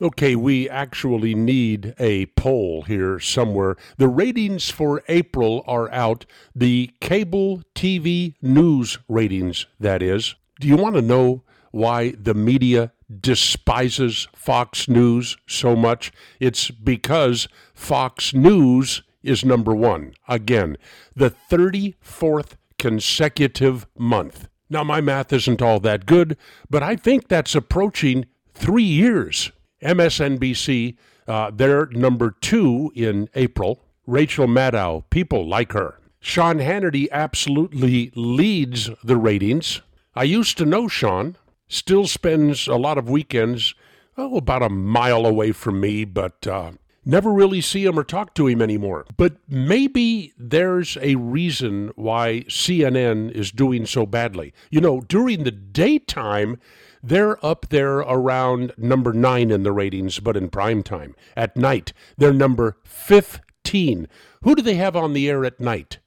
Okay, we actually need a poll here somewhere. The ratings for April are out. The cable TV news ratings, that is. Do you want to know why the media despises Fox News so much? It's because Fox News is number one. Again, the 34th consecutive month. Now, my math isn't all that good, but I think that's approaching three years. MSNBC, uh, they're number two in April. Rachel Maddow, people like her. Sean Hannity absolutely leads the ratings. I used to know Sean, still spends a lot of weekends, oh, about a mile away from me, but uh, never really see him or talk to him anymore. But maybe there's a reason why CNN is doing so badly. You know, during the daytime, they're up there around number nine in the ratings, but in prime time. At night, they're number 15. Who do they have on the air at night?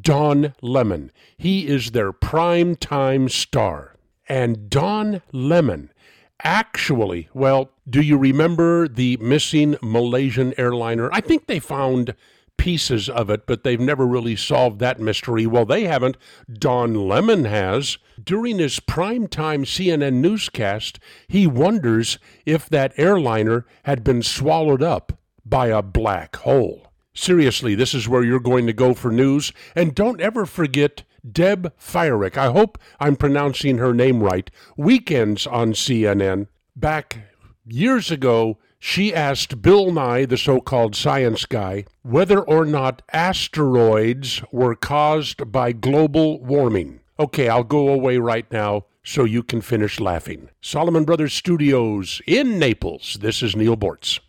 Don Lemon. He is their prime time star. And Don Lemon actually, well, do you remember the missing Malaysian airliner? I think they found pieces of it, but they've never really solved that mystery. Well, they haven't. Don Lemon has. During his primetime CNN newscast, he wonders if that airliner had been swallowed up by a black hole. Seriously, this is where you're going to go for news. And don't ever forget Deb Feyerick. I hope I'm pronouncing her name right. Weekends on CNN. Back years ago, she asked Bill Nye, the so called science guy, whether or not asteroids were caused by global warming. Okay, I'll go away right now so you can finish laughing. Solomon Brothers Studios in Naples. This is Neal Boortz.